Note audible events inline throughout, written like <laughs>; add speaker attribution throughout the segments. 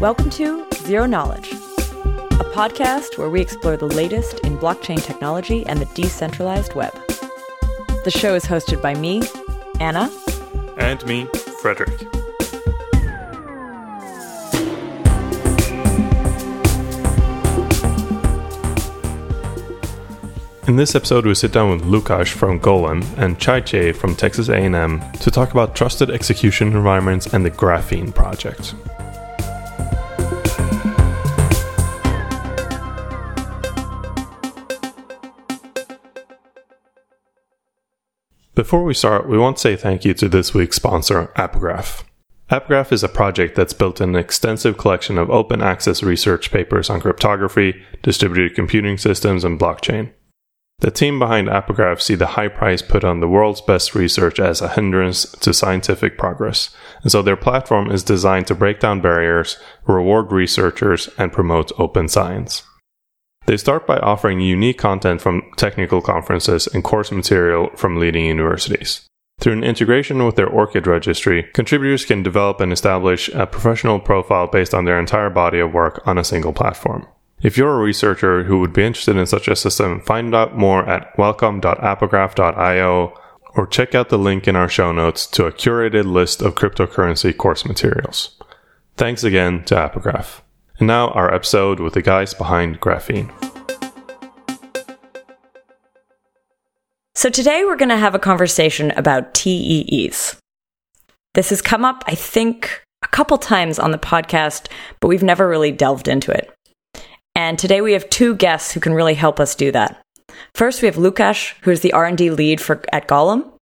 Speaker 1: Welcome to Zero Knowledge, a podcast where we explore the latest in blockchain technology and the decentralized web. The show is hosted by me, Anna,
Speaker 2: and me, Frederick. In this episode, we sit down with Lukasz from Golem and Chai Chaiche from Texas A&M to talk about trusted execution environments and the Graphene project. Before we start, we want to say thank you to this week's sponsor, Apograf. Apograf is a project that's built an extensive collection of open access research papers on cryptography, distributed computing systems, and blockchain. The team behind Apograf see the high price put on the world's best research as a hindrance to scientific progress, and so their platform is designed to break down barriers, reward researchers, and promote open science. They start by offering unique content from technical conferences and course material from leading universities. Through an integration with their ORCID registry, contributors can develop and establish a professional profile based on their entire body of work on a single platform. If you're a researcher who would be interested in such a system, find out more at welcome.apograph.io or check out the link in our show notes to a curated list of cryptocurrency course materials. Thanks again to Apograf. And now our episode with the guys behind Graphene.
Speaker 1: So today we're going to have a conversation about TEEs. This has come up, I think, a couple times on the podcast, but we've never really delved into it. And today we have two guests who can really help us do that. First, we have Lukasz, who is the R&D lead for at Golem,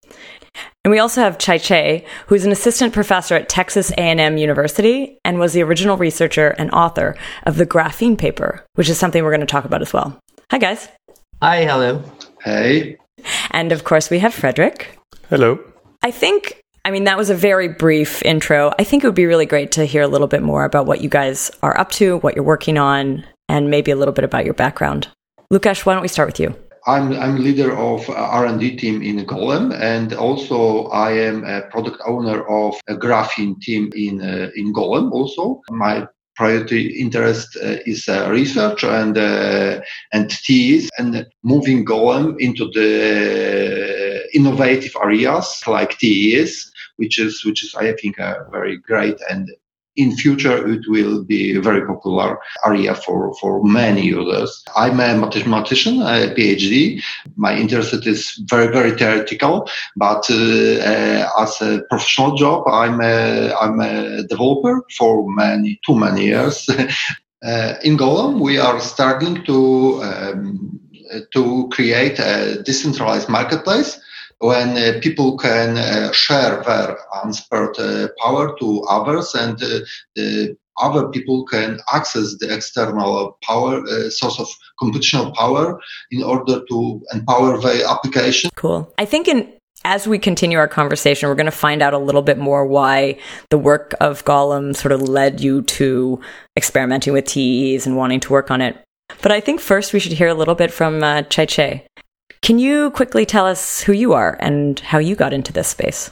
Speaker 1: and we also have Chaiche, who is an assistant professor at Texas A&M University and was the original researcher and author of the graphene paper, which is something we're going to talk about as well. Hi, guys.
Speaker 3: Hi, hello.
Speaker 4: Hey.
Speaker 1: And of course, we have Frederick.
Speaker 2: Hello.
Speaker 1: I think, I mean, that was a very brief intro. I think it would be really great to hear a little bit more about what you guys are up to, what you're working on, and maybe a little bit about your background. Lukasz, why don't we start with you?
Speaker 4: I'm I'm leader of R&D team in Golem, and also I am a product owner of a graphene team in uh, in Golem. Also, my priority interest uh, is uh, research and uh, and TEs and moving Golem into the innovative areas like TEs, which is which is I think a very great and in future it will be a very popular area for, for many users. I'm a mathematician, a PhD. My interest is very, very theoretical, but uh, as a professional job, I'm a, I'm a developer for many, too many years. <laughs> uh, in Golem, we are starting to, um, to create a decentralized marketplace when uh, people can uh, share their unspared uh, power to others and other people can access the external power uh, source of computational power in order to empower the application.
Speaker 1: Cool. I think in as we continue our conversation, we're going to find out a little bit more why the work of Golem sort of led you to experimenting with TEs and wanting to work on it. But I think first we should hear a little bit from uh, Chaiche. Can you quickly tell us who you are and how you got into this space?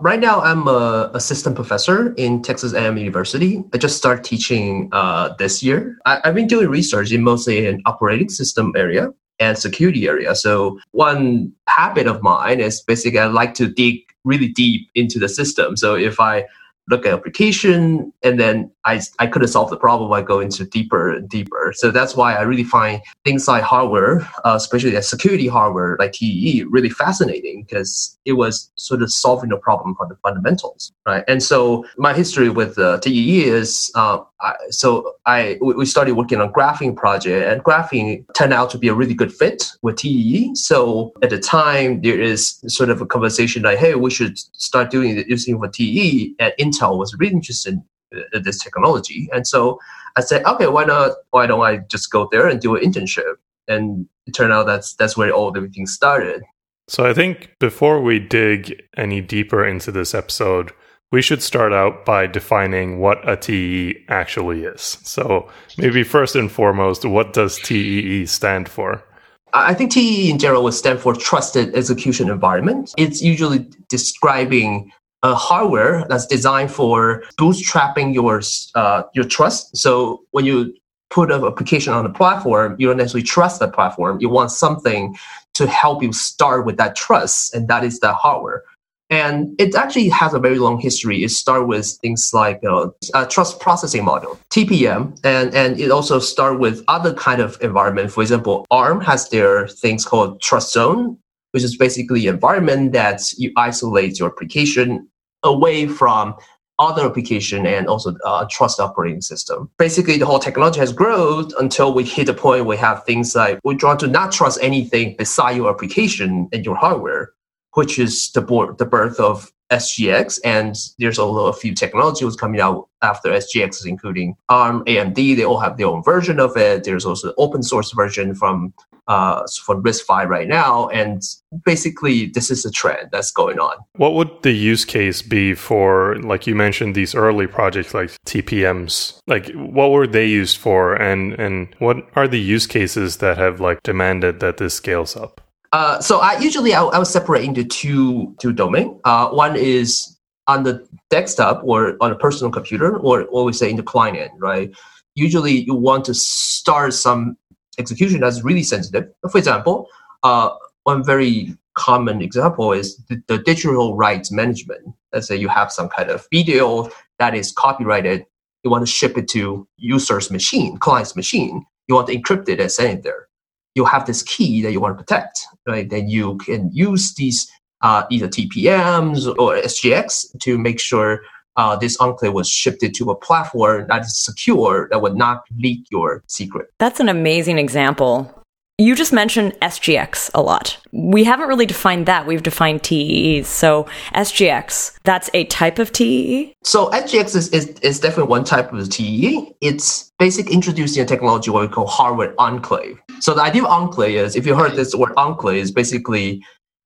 Speaker 3: Right now, I'm a assistant professor in Texas A&M University. I just started teaching uh, this year. I, have been doing research in mostly an operating system area and security area. So one habit of mine is basically I like to dig really deep into the system. So if I look at application and then I, I couldn't solve the problem I go into deeper and deeper. So that's why i really find things like hardware uh, especially the security hardware like TEE really fascinating because it was sort of solving the problem from the fundamentals right? And so my history with uh, TEE is uh, I, so I we started working on Graphene project and Graphene turned out to be a really good fit with TEE so at the time there is sort of a conversation like hey we should start doing using for TEE and Intel was really interested in Uh, this technology. And so I said, okay, why not? Why don't I just go there and do an internship? And it turned out that's that's where all of everything started.
Speaker 2: So I think before we dig any deeper into this episode, we should start out by defining what a TEE actually is. So maybe first and foremost, what does TEE stand for?
Speaker 3: I think TEE in general would stand for Trusted Execution Environment. It's usually describing a hardware that's designed for bootstrapping your uh, your trust. So when you put an application on the platform, you don't necessarily trust that platform. You want something to help you start with that trust, and that is the hardware. And it actually has a very long history. It started with things like you know, a trust processing model, TPM, and, and it also started with other kind of environment. For example, ARM has their things called trust zone, which is basically environment that you isolate your application away from other application and also uh, trust operating system. Basically, the whole technology has grown until we hit a point we have things like we try to not trust anything beside your application and your hardware, which is the, board, the birth of SGX. And there's also a few technologies coming out after SGX, including ARM, AMD. They all have their own version of it. There's also the open source version from uh, for RISC-V right now. And basically, this is a trend that's going on.
Speaker 2: What would the use case be for, like you mentioned, these early projects like TPMs? Like, what were they used for, and and what are the use cases that have like demanded that this scales up?
Speaker 3: Uh, so I usually I, I would separate into two two domain. Uh, one is on the desktop or on a personal computer, or what we say in the client end, right? Usually, you want to start some execution that's really sensitive. For example, uh, one very common example is the, the, digital rights management. Let's say you have some kind of video that is copyrighted. You want to ship it to user's machine, client's machine. You want to encrypt it and send it there. You have this key that you want to protect, right? Then you can use these uh, either TPMs or SGX to make sure uh, this enclave was shifted to a platform that is secure that would not leak your secret.
Speaker 1: That's an amazing example. You just mentioned SGX a lot. We haven't really defined that. We've defined TEEs. So SGX, that's a type of TEE?
Speaker 3: So SGX is, is, is definitely one type of TEE. It's basic introducing a technology what we call hardware enclave. So the idea of enclave is, if you heard this word enclave, is basically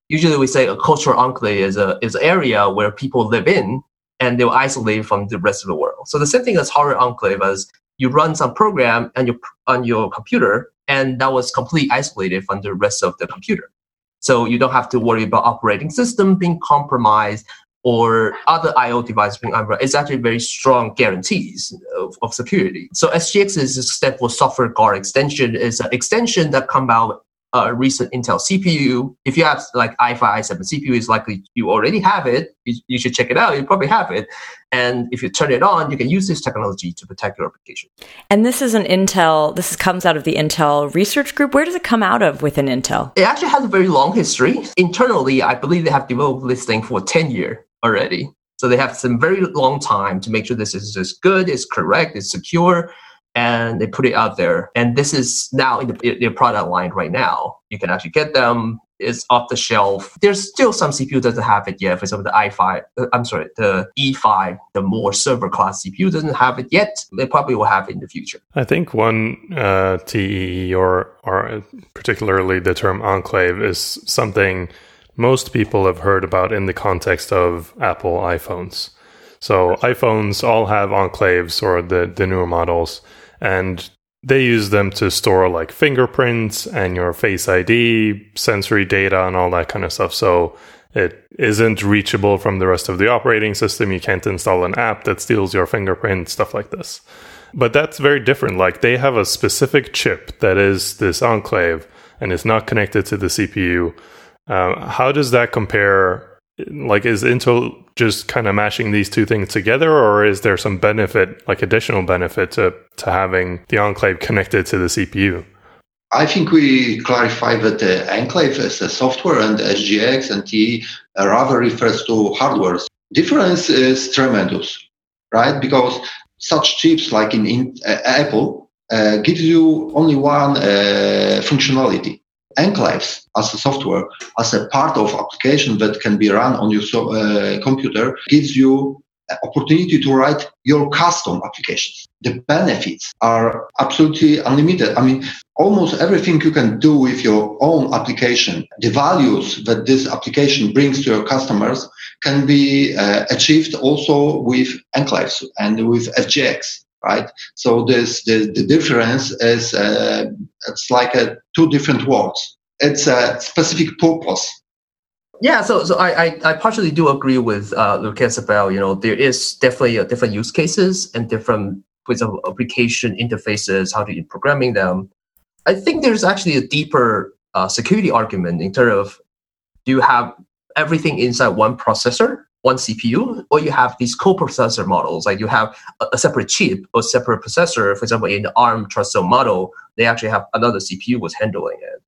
Speaker 3: usually we say a cultural enclave is a is an area where people live in and they were isolated from the rest of the world. So the same thing as hardware enclave as you run some program on your on your computer, and that was completely isolated from the rest of the computer. So you don't have to worry about operating system being compromised or other I/O devices being compromised. It's actually very strong guarantees of, of security. So SGX is a step for software guard extension. is an extension that come out a recent Intel CPU. If you have like i5, i7 CPU, is likely you already have it. You, you, should check it out. You probably have it. And if you turn it on, you can use this technology to protect your application.
Speaker 1: And this is an Intel, this comes out of the Intel research group. Where does it come out of within Intel?
Speaker 3: It actually has a very long history. Internally, I believe they have developed this thing for 10 years already. So they have some very long time to make sure this is just good, it's correct, it's secure, and they put it out there. And this is now in the, their product line right now. You can actually get them. It's off the shelf. There's still some CPU doesn't have it yet. For example, the i5, uh, I'm sorry, the E5, the more server class CPU doesn't have it yet. They probably will have it in the future.
Speaker 2: I think one uh, TEE or or particularly the term enclave is something most people have heard about in the context of Apple iPhones. So iPhones all have enclaves or the, the newer models and they use them to store like fingerprints and your face ID, sensory data, and all that kind of stuff. So it isn't reachable from the rest of the operating system. You can't install an app that steals your fingerprint, stuff like this. But that's very different. Like they have a specific chip that is this enclave and is not connected to the CPU. Uh, how does that compare like is intel just kind of mashing these two things together or is there some benefit like additional benefit to to having the enclave connected to the cpu
Speaker 4: I think we clarified that the enclave is a software and SGX and T rather refers to hardware. Difference is tremendous, right? Because such chips like in, in uh, Apple uh, gives you only one uh, functionality enclaves as a software, as a part of application that can be run on your so, uh, computer, gives you opportunity to write your custom applications. The benefits are absolutely unlimited. I mean, almost everything you can do with your own application, the values that this application brings to your customers can be uh, achieved also with enclaves and with SGX right? So this the, the difference is uh, it's like a, two different worlds. It's a specific purpose.
Speaker 3: Yeah, so so I I, I partially do agree with uh, Lucas about you know there is definitely a different use cases and different ways of application interfaces, how to programming them. I think there's actually a deeper uh, security argument in terms of do you have everything inside one processor, one CPU, or you have these co-processor models, like you have a, separate chip or separate processor. For example, in the ARM TrustZone model, they actually have another CPU was handling it.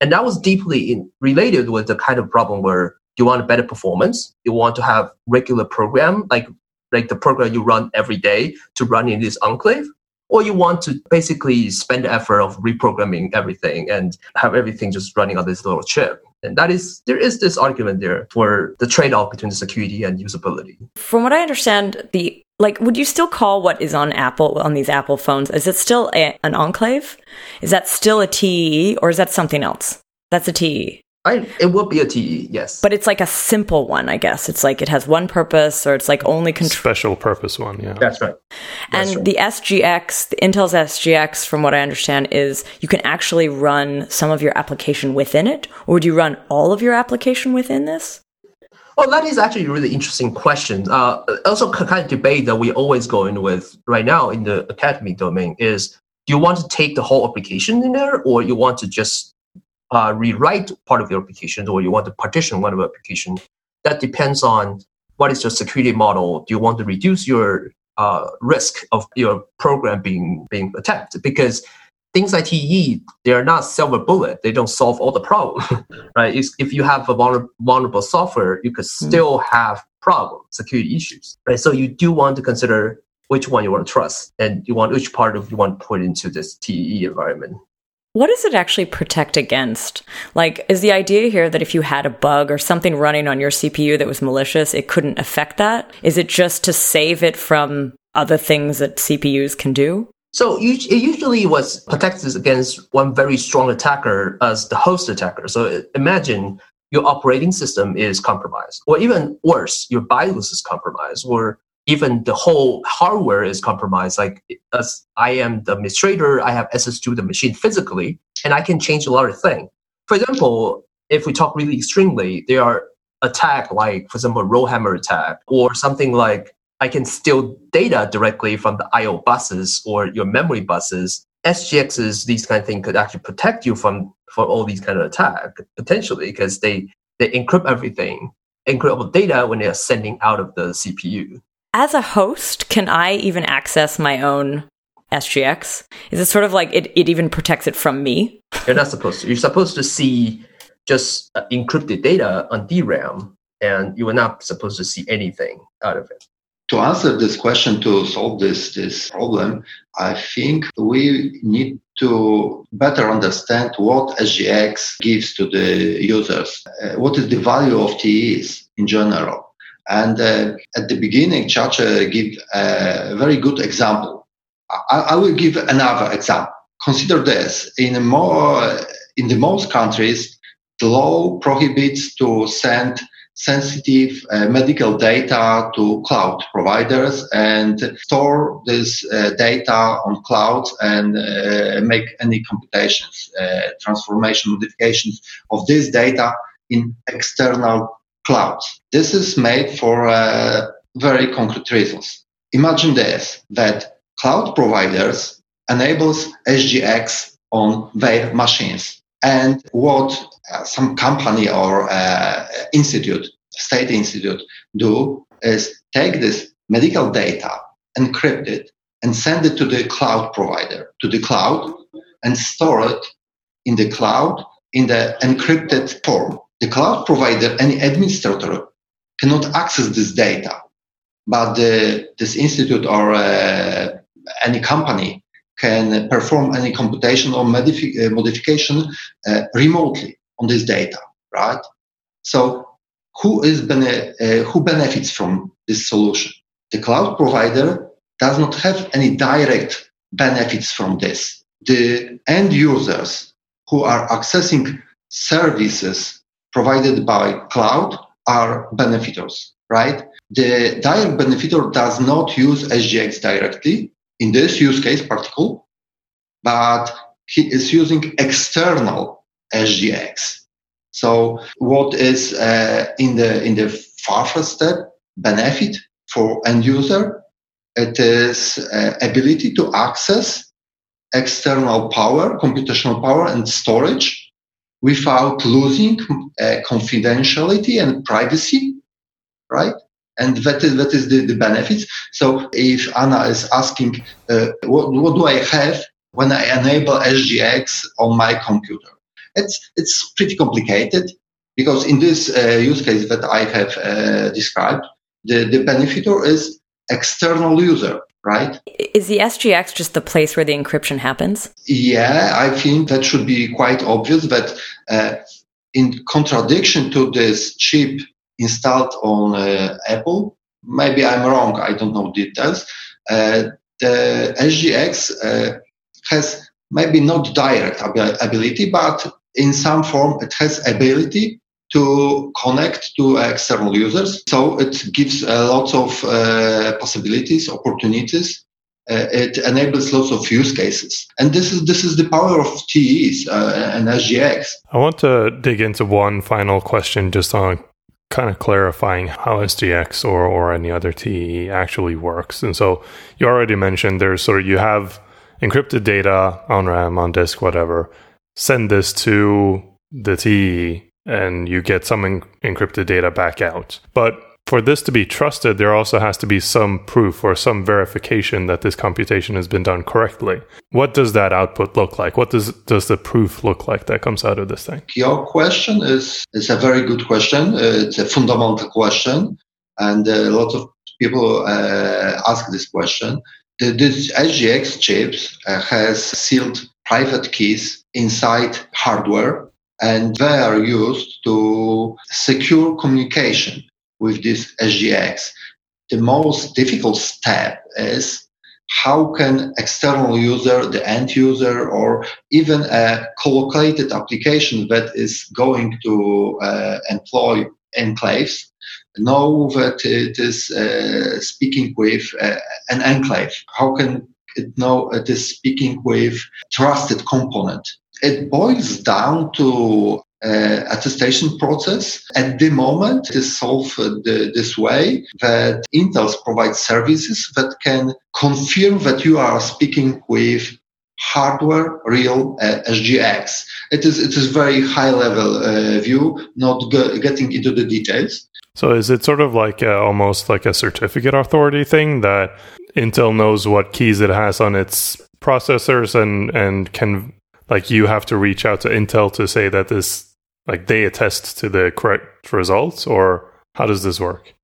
Speaker 3: And that was deeply in, related with the kind of problem where you want a better performance, you want to have regular program, like like the program you run every day to run in this enclave, or you want to basically spend the effort of reprogramming everything and have everything just running on this little chip. And that is, there is this argument there for the trade off between the security and usability.
Speaker 1: From what I understand, the like, would you still call what is on Apple on these Apple phones? Is it still a, an enclave? Is that still a TEE or is that something else? That's a TEE.
Speaker 3: I, it would be a TE, yes.
Speaker 1: But it's like a simple one, I guess. It's like it has one purpose, or it's like only control.
Speaker 2: Special purpose one, yeah.
Speaker 3: That's right.
Speaker 1: That's and right. the SGX, the Intel's SGX, from what I understand, is you can actually run some of your application within it, or do you run all of your application within this?
Speaker 3: Well, that is actually a really interesting question. Uh, also, kind of debate that we always go in with right now in the academy domain is: Do you want to take the whole application in there, or you want to just uh, rewrite part of your application or you want to partition one of your application, that depends on what is your security model. Do you want to reduce your uh, risk of your program being being attacked? Because things like TE, they are not silver bullet. They don't solve all the problem, <laughs> right? It's, if you have a vulnerable, vulnerable software, you could hmm. still have problem security issues, right? So you do want to consider which one you want to trust and you want which part of you want to put into this TE environment.
Speaker 1: What does it actually protect against? Like, is the idea here that if you had a bug or something running on your CPU that was malicious, it couldn't affect that? Is it just to save it from other things that CPUs can do?
Speaker 3: So it usually was protected against one very strong attacker as the host attacker. So imagine your operating system is compromised, or even worse, your BIOS is compromised, or even the whole hardware is compromised. Like as I am the administrator, I have access to the machine physically, and I can change a lot of things. For example, if we talk really extremely, there are attack like, for example, rowhammer attack, or something like I can steal data directly from the I/O buses or your memory buses. SGXs, these kind of things could actually protect you from from all these kind of attack potentially because they they encrypt everything, encryptable data when they are sending out of the CPU
Speaker 1: as a host, can I even access my own SGX? Is it sort of like it, it even protects it from me?
Speaker 3: You're not supposed to. You're supposed to see just uh, encrypted data on DRAM, and you are not supposed to see anything out of it.
Speaker 4: To answer this question, to solve this, this problem, I think we need to better understand what SGX gives to the users. Uh, what is the value of TEs in general? And uh, at the beginning, Chacha gave a very good example. I, I, will give another example. Consider this: in more in the most countries, the law prohibits to send sensitive uh, medical data to cloud providers and store this uh, data on clouds and uh, make any computations, uh, transformation, modifications of this data in external clouds. This is made for uh, very concrete reasons. Imagine this, that cloud providers enables SGX on their machines. And what uh, some company or uh, institute, state institute do is take this medical data, encrypt it, and send it to the cloud provider, to the cloud, and store it in the cloud in the encrypted form the cloud provider, any administrator cannot access this data, but this institute or uh, any company can perform any computation or modifi- uh, modification uh, remotely on this data, right? So who is bene- uh, who benefits from this solution? The cloud provider does not have any direct benefits from this. The end users who are accessing services provided by cloud are benefitors, right? The direct benefitor does not use SGX directly in this use case particle, but he is using external SGX. So what is uh, in the in the first step benefit for end user? It is uh, ability to access external power, computational power, and storage without losing uh, confidentiality and privacy, right? And that is, that is the, the benefits. So if Anna is asking, uh, what, what do I have when I enable SGX on my computer? It's, it's pretty complicated because in this uh, use case that I have uh, described, the, the benefitor is external user right?
Speaker 1: Is the SGX just the place where the encryption happens?
Speaker 4: Yeah, I think that should be quite obvious. But uh, in contradiction to this chip installed on uh, Apple, maybe I'm wrong. I don't know details. Uh, the SGX uh, has maybe not direct ability, but in some form it has ability to connect to external users. So it gives a lot of uh, possibilities, opportunities. Uh, it enables lots of use cases, and this is this is the power of TEs uh, and SGX.
Speaker 2: I want to dig into one final question, just on kind of clarifying how SGX or or any other TE actually works. And so you already mentioned there's sort of you have encrypted data on RAM, on disk, whatever. Send this to the TE and you get some en- encrypted data back out. But for this to be trusted, there also has to be some proof or some verification that this computation has been done correctly. What does that output look like? What does does the proof look like that comes out of this thing?
Speaker 4: Your question is is a very good question. Uh, it's a fundamental question, and a lot of people uh, ask this question. The, this SGX chips uh, has sealed private keys inside hardware and they are used to secure communication with this SGX. The most difficult step is how can external user, the end user, or even a collocated application that is going to uh, employ enclaves know that it is uh, speaking with uh, an enclave? How can it know it is speaking with trusted component? It boils down to uh, attestation process. At the moment, it is solved the, this way that Intel provides services that can confirm that you are speaking with hardware real uh, SGX. It is it is very high level uh, view, not g- getting into the details.
Speaker 2: So is it sort of like a, almost like a certificate authority thing that Intel knows what keys it has on its processors and and can like you have to reach out to Intel to say that this like they attest to the correct results or how does this work?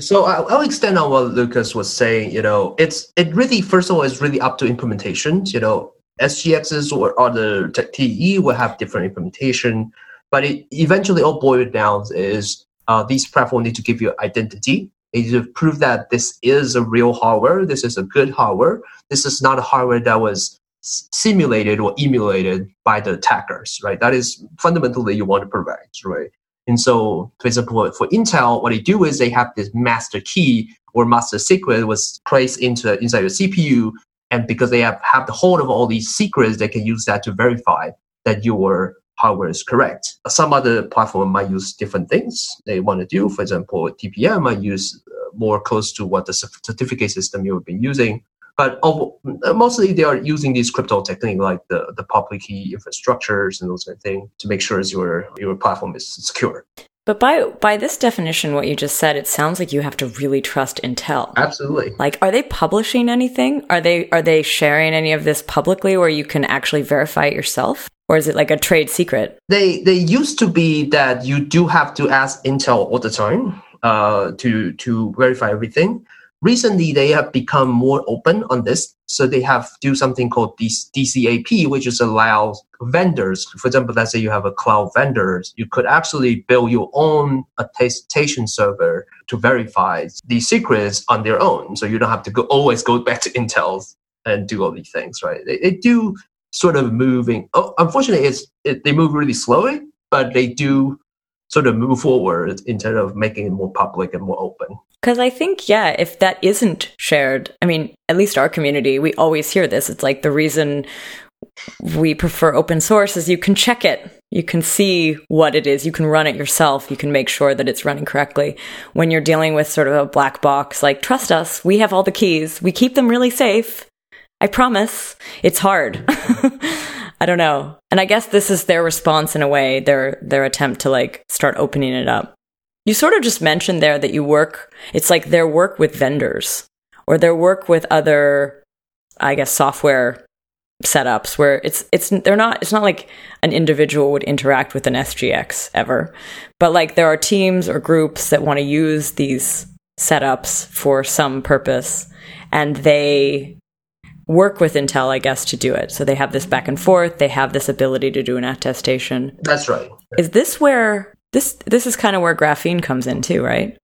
Speaker 3: So I'll extend on what Lucas was saying. You know, it's it really first of all is really up to implementations. You know, SGXs or other TE will have different implementation, but it eventually all boils down is uh, these platforms need to give you identity. They need to prove that this is a real hardware. This is a good hardware. This is not a hardware that was simulated or emulated by the attackers, right? That is fundamentally you want to prevent, right? And so, for example, for Intel, what they do is they have this master key or master secret was placed into inside your CPU, and because they have, have the hold of all these secrets, they can use that to verify that your hardware is correct. Some other platform might use different things they want to do. For example, TPM might use uh, more close to what the certificate system you've been using but mostly they are using these crypto technique like the, the public key infrastructures and those kind of things to make sure your your platform is secure.
Speaker 1: But by by this definition, what you just said, it sounds like you have to really trust Intel.
Speaker 3: Absolutely.
Speaker 1: Like, are they publishing anything? Are they are they sharing any of this publicly, where you can actually verify it yourself, or is it like a trade secret?
Speaker 3: They they used to be that you do have to ask Intel all the time uh, to to verify everything recently they have become more open on this. So they have do something called dcap which is allows vendors. For example let's say you have a cloud vendor you could actually build your own attestation server to verify the secrets on their own. So you don't have to go always go back to intel and do all these things right? They, they do sort of moving oh, unfortunately it's it, they move really slowly but they do sort of move forward instead of making it more public and more open.
Speaker 1: Because I think, yeah, if that isn't shared, I mean, at least our community, we always hear this. It's like the reason we prefer open source is you can check it. You can see what it is. You can run it yourself. You can make sure that it's running correctly. When you're dealing with sort of a black box, like, trust us, we have all the keys. We keep them really safe. I promise. It's hard. <laughs> I don't know. And I guess this is their response in a way, their their attempt to like start opening it up. You sort of just mentioned there that you work it's like their work with vendors or their work with other I guess software setups where it's it's they're not it's not like an individual would interact with an SGX ever. But like there are teams or groups that want to use these setups for some purpose and they work with Intel, I guess, to do it. So they have this back and forth. They have this ability to do an attestation.
Speaker 3: That's right.
Speaker 1: Is this where this this is kind of where graphene comes in too, right?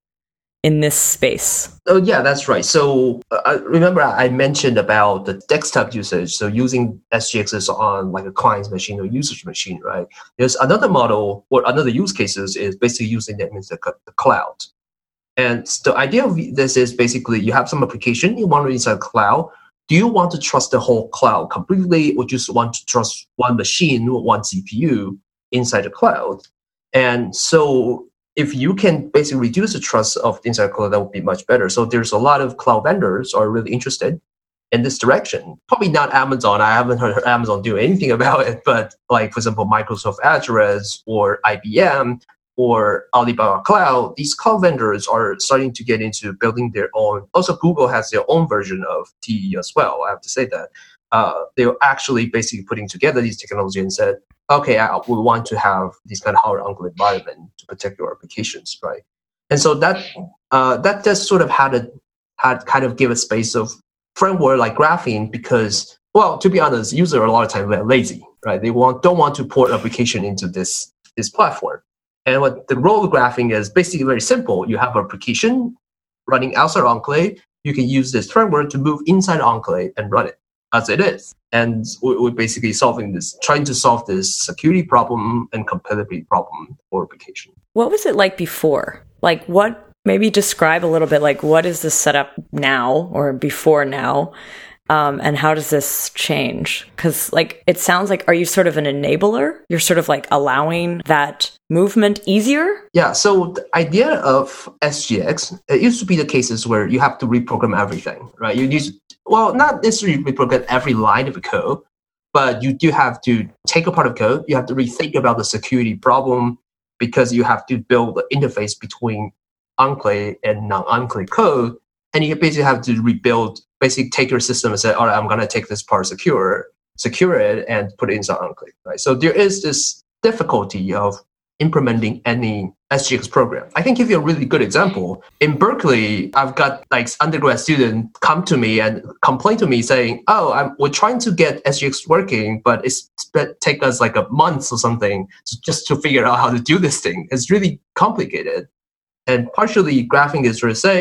Speaker 1: In this space.
Speaker 3: Oh yeah, that's right. So uh, remember I mentioned about the desktop usage. So using SGXs on like a client's machine or usage machine, right? There's another model or another use cases is basically using that means the, the cloud. And the idea of this is basically you have some application you want to inside cloud do you want to trust the whole cloud completely or just want to trust one machine one cpu inside the cloud? And so if you can basically reduce the trust of the inside cloud that would be much better. So there's a lot of cloud vendors are really interested in this direction. Probably not amazon. I haven't heard amazon do anything <laughs> about it but like for example microsoft azure or ibm or Alibaba Cloud, these cloud vendors are starting to get into building their own. Also, Google has their own version of TE as well. I have to say that uh, they're actually basically putting together these technology and said, okay, I, we want to have this kind of horizontal environment to protect your applications, right? And so that uh, that just sort of had a had kind of give a space of framework like graphene because well, to be honest, users a lot of times are lazy, right? They want don't want to port application into this this platform. And what the role of Graphene is basically very simple. You have application running outside Enclave. You can use this framework to move inside Enclave and run it as it is. And we're basically solving this, trying to solve this security problem and compatibility problem for application.
Speaker 1: What was it like before? Like what, maybe describe a little bit like what is the setup now or before now? Um, and how does this change? Because, like, it sounds like, are you sort of an enabler? You're sort of like allowing that movement easier?
Speaker 3: Yeah. So the idea of SGX, it used to be the cases where you have to reprogram everything, right? You use, well, not necessarily reprogram every line of code, but you do have to take a part of code. You have to rethink about the security problem because you have to build the interface between enclave and non-enclave code. And you basically have to rebuild basically take your system and say, all right, I'm going to take this part secure, secure it, and put it inside Enclave. Right. So there is this difficulty of implementing any SGX program. I can give you a really good example. In Berkeley, I've got like undergrad student come to me and complain to me saying, "Oh, I'm, we're trying to get SGX working, but it's take us like a month or something just to figure out how to do this thing. It's really complicated." And partially, Graphene is to say,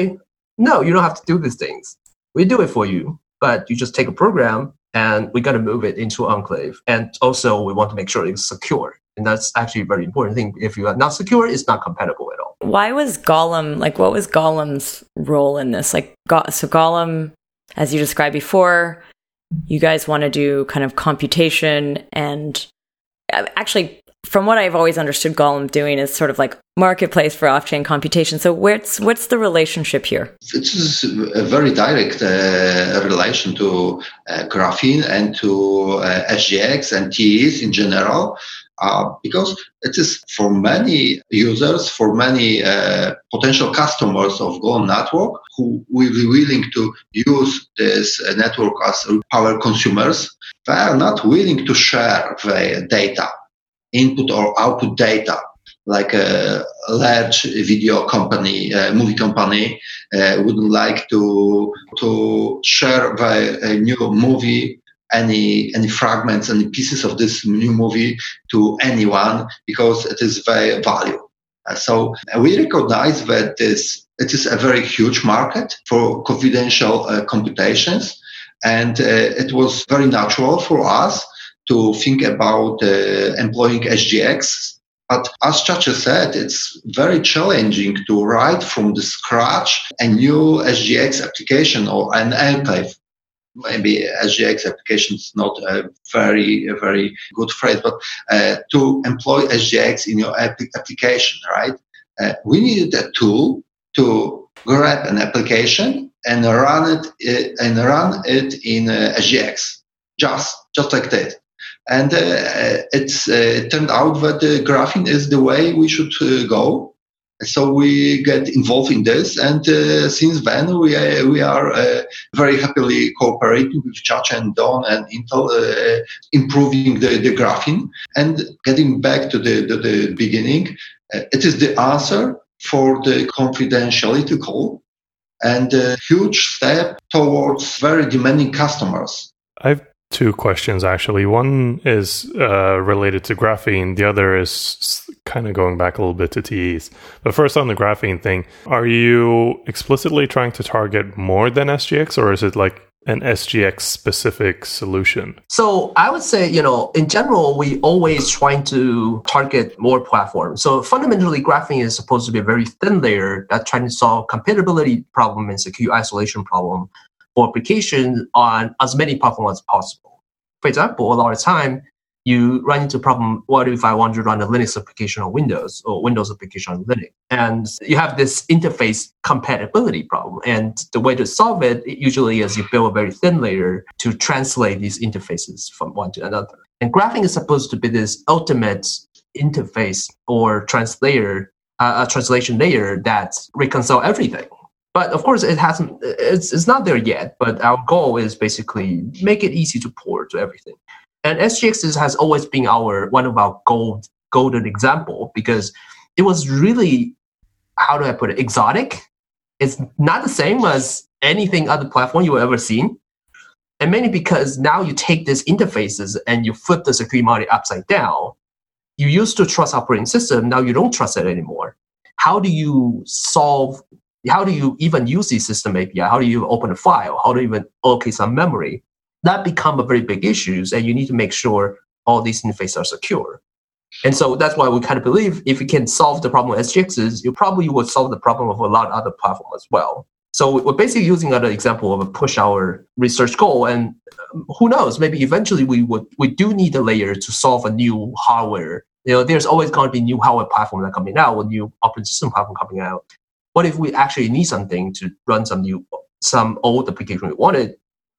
Speaker 3: "No, you don't have to do these things we do it for you, but you just take a program and we got to move it into Enclave. And also, we want to make sure it's secure. And that's actually a very important thing. If you are not secure, it's not compatible at all.
Speaker 1: Why was Golem, like, what was Golem's role in this? Like, so Golem, as you described before, you guys want to do kind of computation and uh, actually from what I've always understood Golem doing is sort of like marketplace for off-chain computation. So what's what's the relationship here?
Speaker 4: It is a very direct uh, relation to uh, graphene and to uh, SGX and TEs in general. Uh, because it is for many users, for many uh, potential customers of Golem network who will be willing to use this network as power consumers, they are not willing to share the data input or output data like a large video company, a movie company, uh, would like to to share the new movie, any any fragments, any pieces of this new movie to anyone because it is very value. Uh, so uh, we recognize that this it is a very huge market for confidential uh, computations, and uh, it was very natural for us to think about uh, employing SGX. But as Chacha said, it's very challenging to write from the scratch a new SGX application or an enclave. maybe SGX application is not a very, a very good phrase, but uh, to employ SGX in your ap- application, right? Uh, we needed a tool to grab an application and run it uh, and run it in uh, SGX, just just like that. And uh, it's uh, it turned out that uh, graphene is the way we should uh, go so we get involved in this, and uh, since then we are, we are uh, very happily cooperating with Chacha and Don and Intel, uh, improving the, the graphene. And getting back to the, the, the beginning, uh, it is the answer for the confidentiality call and a huge step towards very demanding customers.
Speaker 2: I've two questions actually. One is uh, related to graphene. The other is kind of going back a little bit to TEs. But first, on the graphene thing, are you explicitly trying to target more than SGX, or is it like an SGX specific solution?
Speaker 3: So I would say, you know, in general, we always trying to target more platforms. So fundamentally, graphene is supposed to be a very thin layer that trying to solve compatibility problem and secure isolation problem for application on as many platforms as possible. For example, a lot of time you run into problem. What if I want to run a Linux application on Windows or Windows application on Linux? And you have this interface compatibility problem. And the way to solve it usually is you build a very thin layer to translate these interfaces from one to another. And graphene is supposed to be this ultimate interface or translator, uh, a translation layer that reconcile everything. But of course, it hasn't. It's, it's not there yet. But our goal is basically make it easy to port to everything. And SGX has always been our one of our gold golden example because it was really how do I put it exotic. It's not the same as anything other platform you have ever seen. And mainly because now you take these interfaces and you flip the security model upside down. You used to trust operating system, now you don't trust it anymore. How do you solve how do you even use the system API? How do you open a file? How do you even allocate some memory? That become a very big issue, and you need to make sure all these interfaces are secure. And so that's why we kind of believe if we can solve the problem with SGXs, you probably would solve the problem of a lot of other platforms as well. So we're basically using another example of a push our research goal, and um, who knows, maybe eventually we would we do need a layer to solve a new hardware. You know, there's always going to be new hardware platform that coming out, or new operating system platform coming out. What if we actually need something to run some new, some old application we wanted?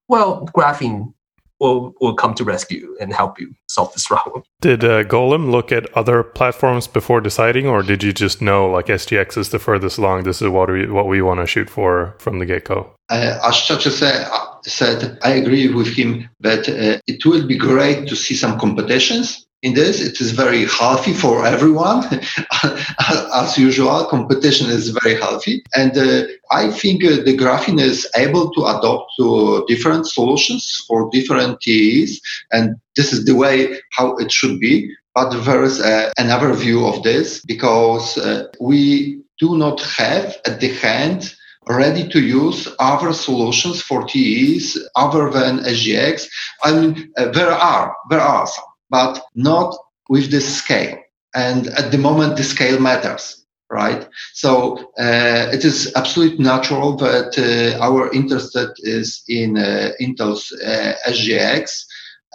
Speaker 3: Well, graphene will, will come to rescue and help you solve this <laughs> problem.
Speaker 2: Did uh, Golem look at other platforms before deciding, or did you just know like SGX is the furthest along? This is what we what we want to shoot for from the get go.
Speaker 4: Uh, as Chacha said, uh, said, I agree with him that uh, it will be great to see some competitions in this. It is very healthy for everyone. <laughs> As usual, competition is very healthy. And uh, I think uh, the graphene is able to adopt to different solutions for different TEs. And this is the way how it should be. But there is uh, another view of this because uh, we do not have at the hand ready to use other solutions for TEs other than SGX. I mean, uh, there are, there are some but not with this scale. And at the moment, the scale matters, right? So uh, it is absolutely natural that uh, our interest is in uh, Intel's uh, SGX,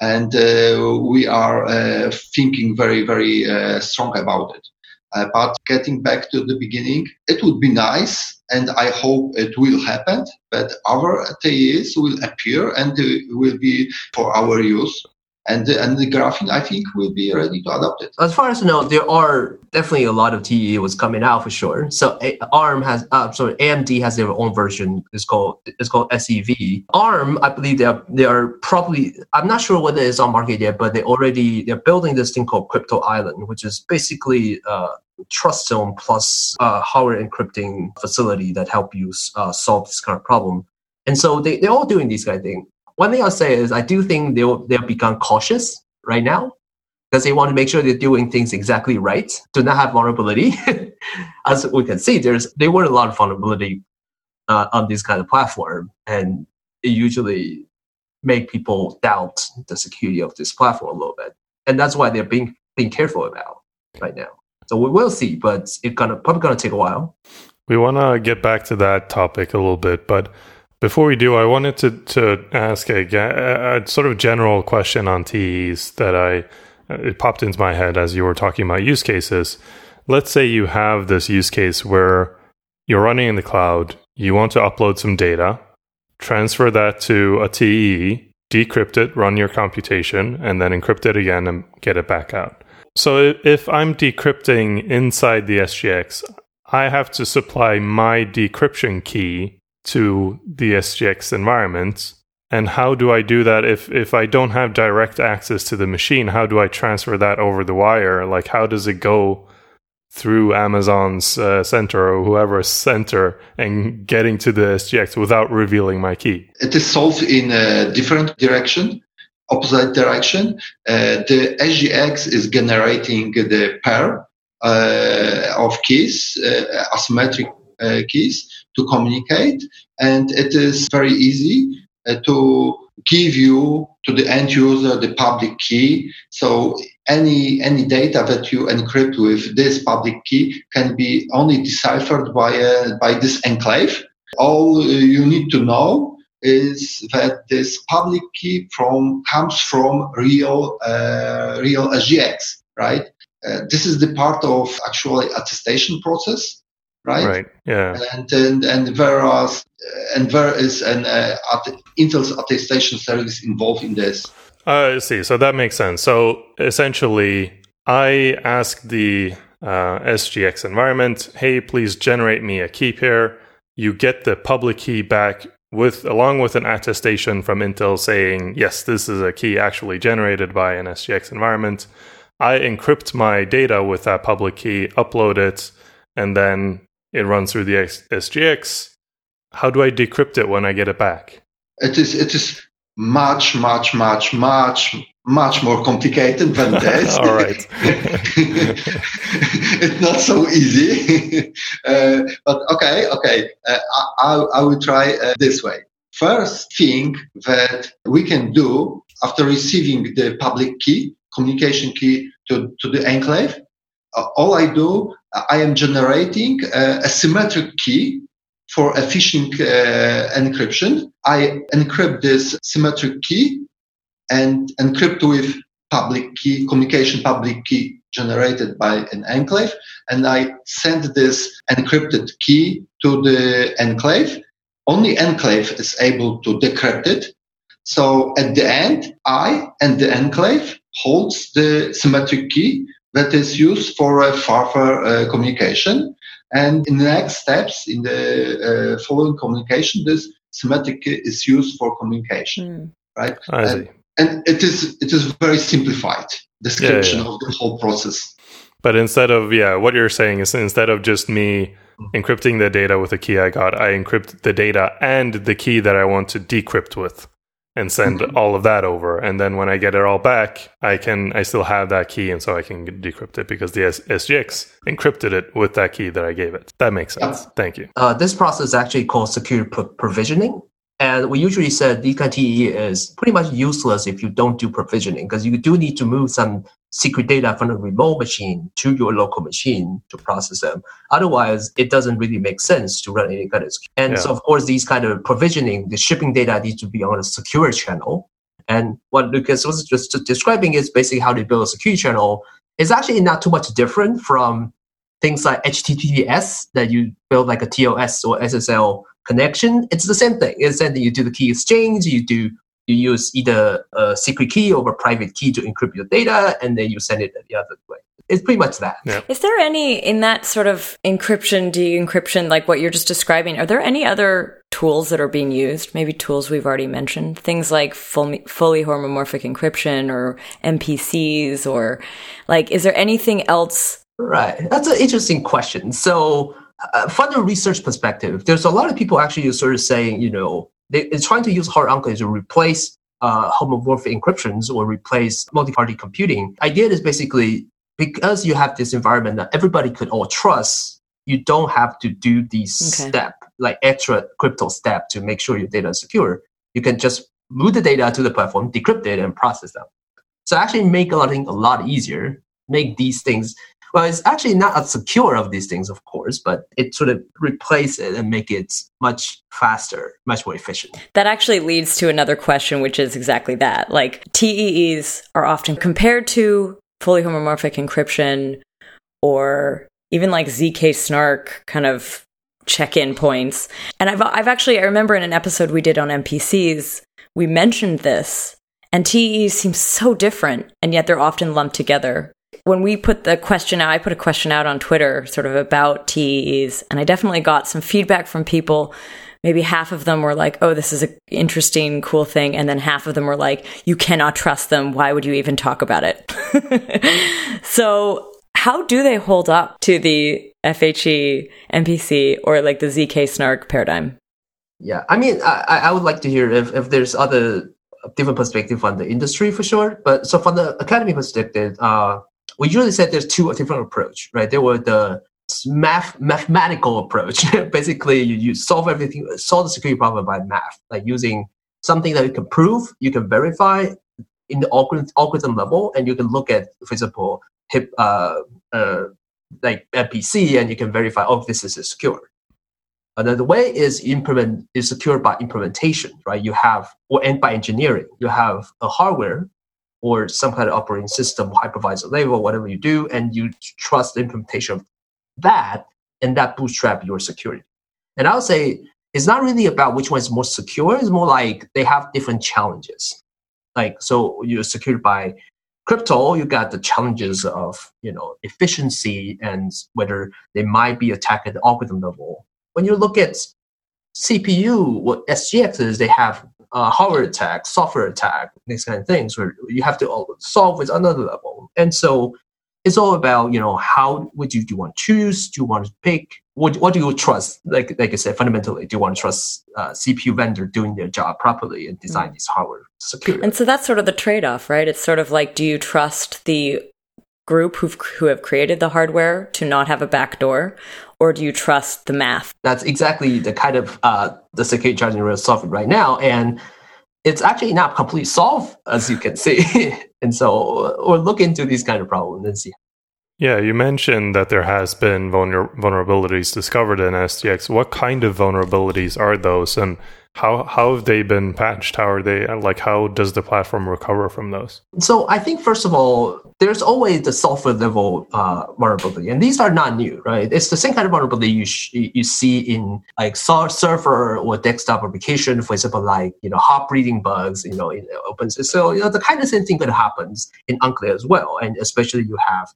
Speaker 4: and uh, we are uh, thinking very, very strong about it. but getting back to the beginning, it would be nice and I hope it will happen that our TEs will appear and will be for our use and the, and the graphene I think will be ready to adopt it.
Speaker 3: As far as I know, there are definitely a lot of TEs coming out for sure. So ARM has, uh, sorry, AMD has their own version. It's called it's called SEV. ARM, I believe they are they are probably I'm not sure whether it's on market yet, but they already they're building this thing called Crypto Island, which is basically uh, trust zone plus uh, hardware encrypting facility that help you uh, solve this kind of problem. And so they, they're all doing these kind of things one thing I'll say is I do think they'll they'll become cautious right now because they want to make sure they're doing things exactly right to not have vulnerability. <laughs> As we can see, there's there were a lot of vulnerability uh, on this kind of platform, and it usually make people doubt the security of this platform a little bit, and that's why they're being being careful about right now. So we will see, but it's gonna probably gonna take a while.
Speaker 2: We want to get back to that topic a little bit, but Before we do, I wanted to, to ask a, a, sort of general question on TEs that I it popped into my head as you were talking about use cases. Let's say you have this use case where you're running in the cloud, you want to upload some data, transfer that to a TE, decrypt it, run your computation, and then encrypt it again and get it back out. So if I'm decrypting inside the SGX, I have to supply my decryption key to the SGX environment. And how do I do that if, if I don't have direct access to the machine? How do I transfer that over the wire? Like, how does it go through Amazon's uh, center or whoever's center and getting to the SGX without revealing my key?
Speaker 4: It is solved in a different direction, opposite direction. Uh, the SGX is generating the pair uh, of keys, uh, asymmetric uh, keys to communicate, and it is very easy uh, to give you to the end user the public key. So any any data that you encrypt with this public key can be only deciphered by a, by this enclave. All you need to know is that this public key from comes from real uh, real SGX, right? Uh, this is the part of actually attestation process, right?
Speaker 2: Right. Yeah.
Speaker 4: And and and whereas and there is an uh, Intel's attestation service involved in this.
Speaker 2: Uh, I see. So that makes sense. So essentially, I ask the uh, SGX environment, "Hey, please generate me a key pair." You get the public key back with along with an attestation from Intel saying, "Yes, this is a key actually generated by an SGX environment." I encrypt my data with that public key, upload it, and then it runs through the SGX. How do I decrypt it when I get it back?
Speaker 4: It is it is much, much, much, much, much more complicated than <laughs> this.
Speaker 2: All right. <laughs>
Speaker 4: it's not so easy. <laughs> uh, but okay, okay. Uh, I, I will try uh, this way. First thing that we can do after receiving the public key, communication key to, to the enclave, Uh, all I do, uh, I am generating uh, a symmetric key for efficient uh, encryption. I encrypt this symmetric key and encrypt with public key, communication public key generated by an enclave. And I send this encrypted key to the enclave. Only enclave is able to decrypt it. So at the end, I and the enclave holds the symmetric key that is used for a further uh, communication. And in the next steps, in the uh, following communication, this symmetric key is used for communication, mm. right?
Speaker 2: I
Speaker 4: and, see. and it is it is very simplified description yeah, yeah. of the whole process.
Speaker 2: But instead of yeah, what you're saying is instead of just me mm. encrypting the data with a key I got, I encrypt the data and the key that I want to decrypt with and send mm-hmm. all of that over. And then when i get it all back i can i still have that key and so i can decrypt it because the sgx encrypted it with that key that i gave it. That makes sense. Thank you.
Speaker 3: Uh, this process is actually called secure provisioning and we usually said DKTE is pretty much useless if you don't do provisioning because you do need to move some secret data from a remote machine to your local machine to process them. Otherwise, it doesn't really make sense to run any kind of. And yeah. so, of course, these kind of provisioning, the shipping data needs to be on a secure channel. And what Lukasz was just describing is basically how to build a secure channel. It's actually not too much different from things like HTTPS that you build like a TLS or SSL connection, it's the same thing. It's that you do the key exchange, you do you use either a secret key or a private key to encrypt your data, and then you send it the other way. It's pretty much that.
Speaker 1: Yeah. Is there any in that sort of encryption, de-encryption, like what you're just describing? Are there any other tools that are being used? Maybe tools we've already mentioned, things like fully, fully homomorphic encryption or MPCs, or like, is there anything else?
Speaker 3: Right, that's an interesting question. So uh, from the research perspective, there's a lot of people actually sort of saying, you know, they, are trying to use hard enclaves to replace uh, homomorphic encryptions or replace multi-party computing. Idea is basically because you have this environment that everybody could all trust, you don't have to do these okay. step, like extra crypto step to make sure your data is secure. You can just move the data to the platform, decrypt it, and process them. So actually make a lot, of things a lot easier, make these things Well, it's actually not as secure of these things, of course, but it sort of replace it and make it much faster, much more efficient.
Speaker 1: That actually leads to another question, which is exactly that. Like TEEs are often compared to fully homomorphic encryption or even like ZK snark kind of check-in points. And I've I've actually I remember in an episode we did on MPCs, we mentioned this and TEs seem so different and yet they're often lumped together. When we put the question out, I put a question out on Twitter sort of about TEs and I definitely got some feedback from people maybe half of them were like, oh, this is an interesting, cool thing. And then half of them were like, you cannot trust them. Why would you even talk about it? <laughs> so, how do they hold up to the FHE MPC or like the ZK snark paradigm?
Speaker 3: Yeah, I mean, I, I would like to hear if, if there's other different perspective on the industry for sure. But so from the academy perspective, uh, we usually said there's two different approach, right? There were the math mathematical approach. <laughs> Basically, you, you solve everything, solve the security problem by math, like using something that you can prove, you can verify in the algorithm, algorithm level, and you can look at, for example, hip, uh, uh, like MPC, and you can verify, oh, this is secure. Another way is implement is secured by implementation, right? You have or and by engineering, you have a hardware or some kind of operating system, hypervisor level, whatever you do, and you trust the implementation of that and that bootstrap your security. And I would say it's not really about which one is more secure. It's more like they have different challenges. Like so, you're secured by crypto. You got the challenges of you know efficiency and whether they might be attacked at the algorithm level. When you look at CPU, what SGX is, they have uh, hardware attack, software attack, these kind of things where you have to solve with another level. And so it's all about you know how would you do you want to choose? Do you want to pick? What, what do you trust? Like like i said fundamentally do you want to trust uh, cpu vendor doing their job properly and design mm. this hardware securely?
Speaker 1: And so that's sort of the trade-off right? It's sort of like do you trust the group who who have created the hardware to not have a backdoor or do you trust the math
Speaker 3: that's exactly the kind of uh, the security charging we're solving right now and it's actually not completely solved as you can see <laughs> And so, or look into these kind of problems and see.
Speaker 2: Yeah, you mentioned that there has been vulner- vulnerabilities discovered in SGX. What kind of vulnerabilities are those, and how how have they been patched? How are they like? How does the platform recover from those?
Speaker 3: So I think first of all, there's always the software level uh, vulnerability, and these are not new, right? It's the same kind of vulnerability you sh- you see in like server or desktop application, for example, like you know hop reading bugs, you know, in open. So you know the kind of same thing that happens in enclave as well, and especially you have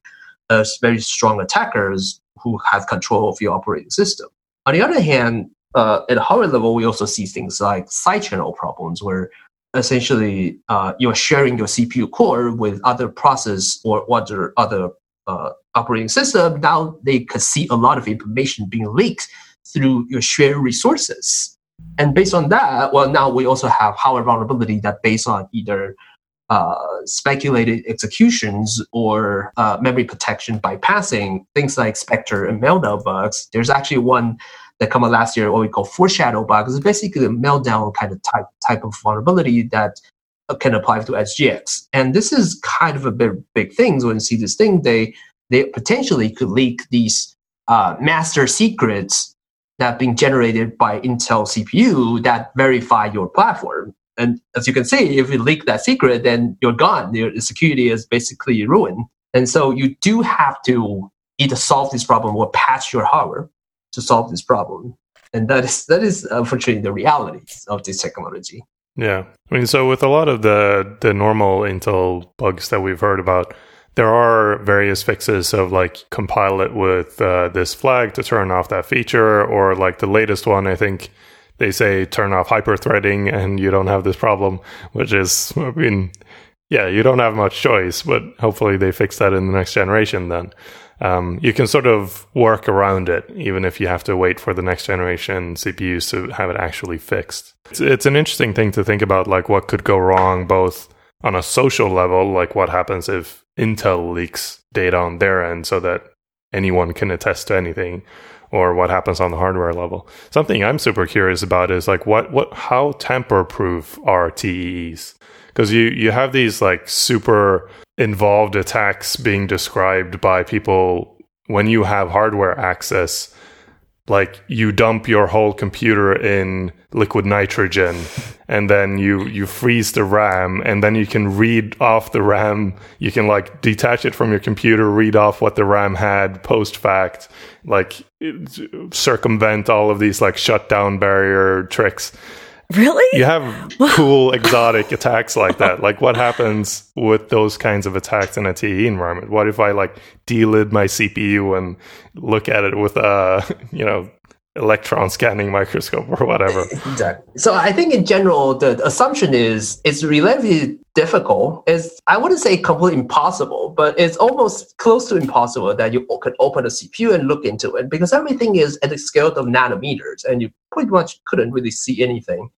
Speaker 3: uh, very strong attackers who have control of your operating system. On the other hand, uh, at a hardware level, we also see things like side channel problems where essentially uh, you're sharing your CPU core with other process or other other uh, operating system. Now they could see a lot of information being leaked through your shared resources. And based on that, well, now we also have hardware vulnerability that based on either uh, speculated executions or uh, memory protection bypassing things like Spectre and Meltdown bugs. There's actually one that come out last year, what we call foreshadow bugs. is basically a meltdown kind of type type of vulnerability that can apply to SGX. And this is kind of a big big thing. So when you see this thing, they they potentially could leak these uh, master secrets that been generated by Intel CPU that verify your platform. And as you can see, if you leak that secret, then you're gone. Your security is basically ruined. And so you do have to either solve this problem or patch your hardware to solve this problem. And that is that is unfortunately the reality of this technology.
Speaker 2: Yeah, I mean, so with a lot of the the normal Intel bugs that we've heard about, there are various fixes of like compile it with uh, this flag to turn off that feature, or like the latest one, I think they say turn off hyperthreading and you don't have this problem, which is, I mean, yeah, you don't have much choice, but hopefully they fix that in the next generation then um, you can sort of work around it, even if you have to wait for the next generation CPUs to have it actually fixed. It's, it's an interesting thing to think about, like what could go wrong, both on a social level, like what happens if Intel leaks data on their end so that anyone can attest to anything, or what happens on the hardware level. Something I'm super curious about is like what what how tamper proof are TEEs? Because you you have these like super involved attacks being described by people when you have hardware access like you dump your whole computer in liquid nitrogen and then you you freeze the ram and then you can read off the ram. You can like detach it from your computer read off what the ram had post fact like circumvent all of these like shutdown barrier tricks <laughs>
Speaker 1: Really?
Speaker 2: you have cool <laughs> exotic attacks like that like what happens with those kinds of attacks in a te environment what if i like delid my cpu and look at it with uh, a <laughs> you know electron scanning microscope or whatever <laughs>
Speaker 3: Exactly. So I think in general, the assumption is it's relatively difficult. It's I wouldn't say completely impossible, but it's almost close to impossible that you could open a CPU and look into it because everything is at the scale of nanometers, and you pretty much couldn't really see anything.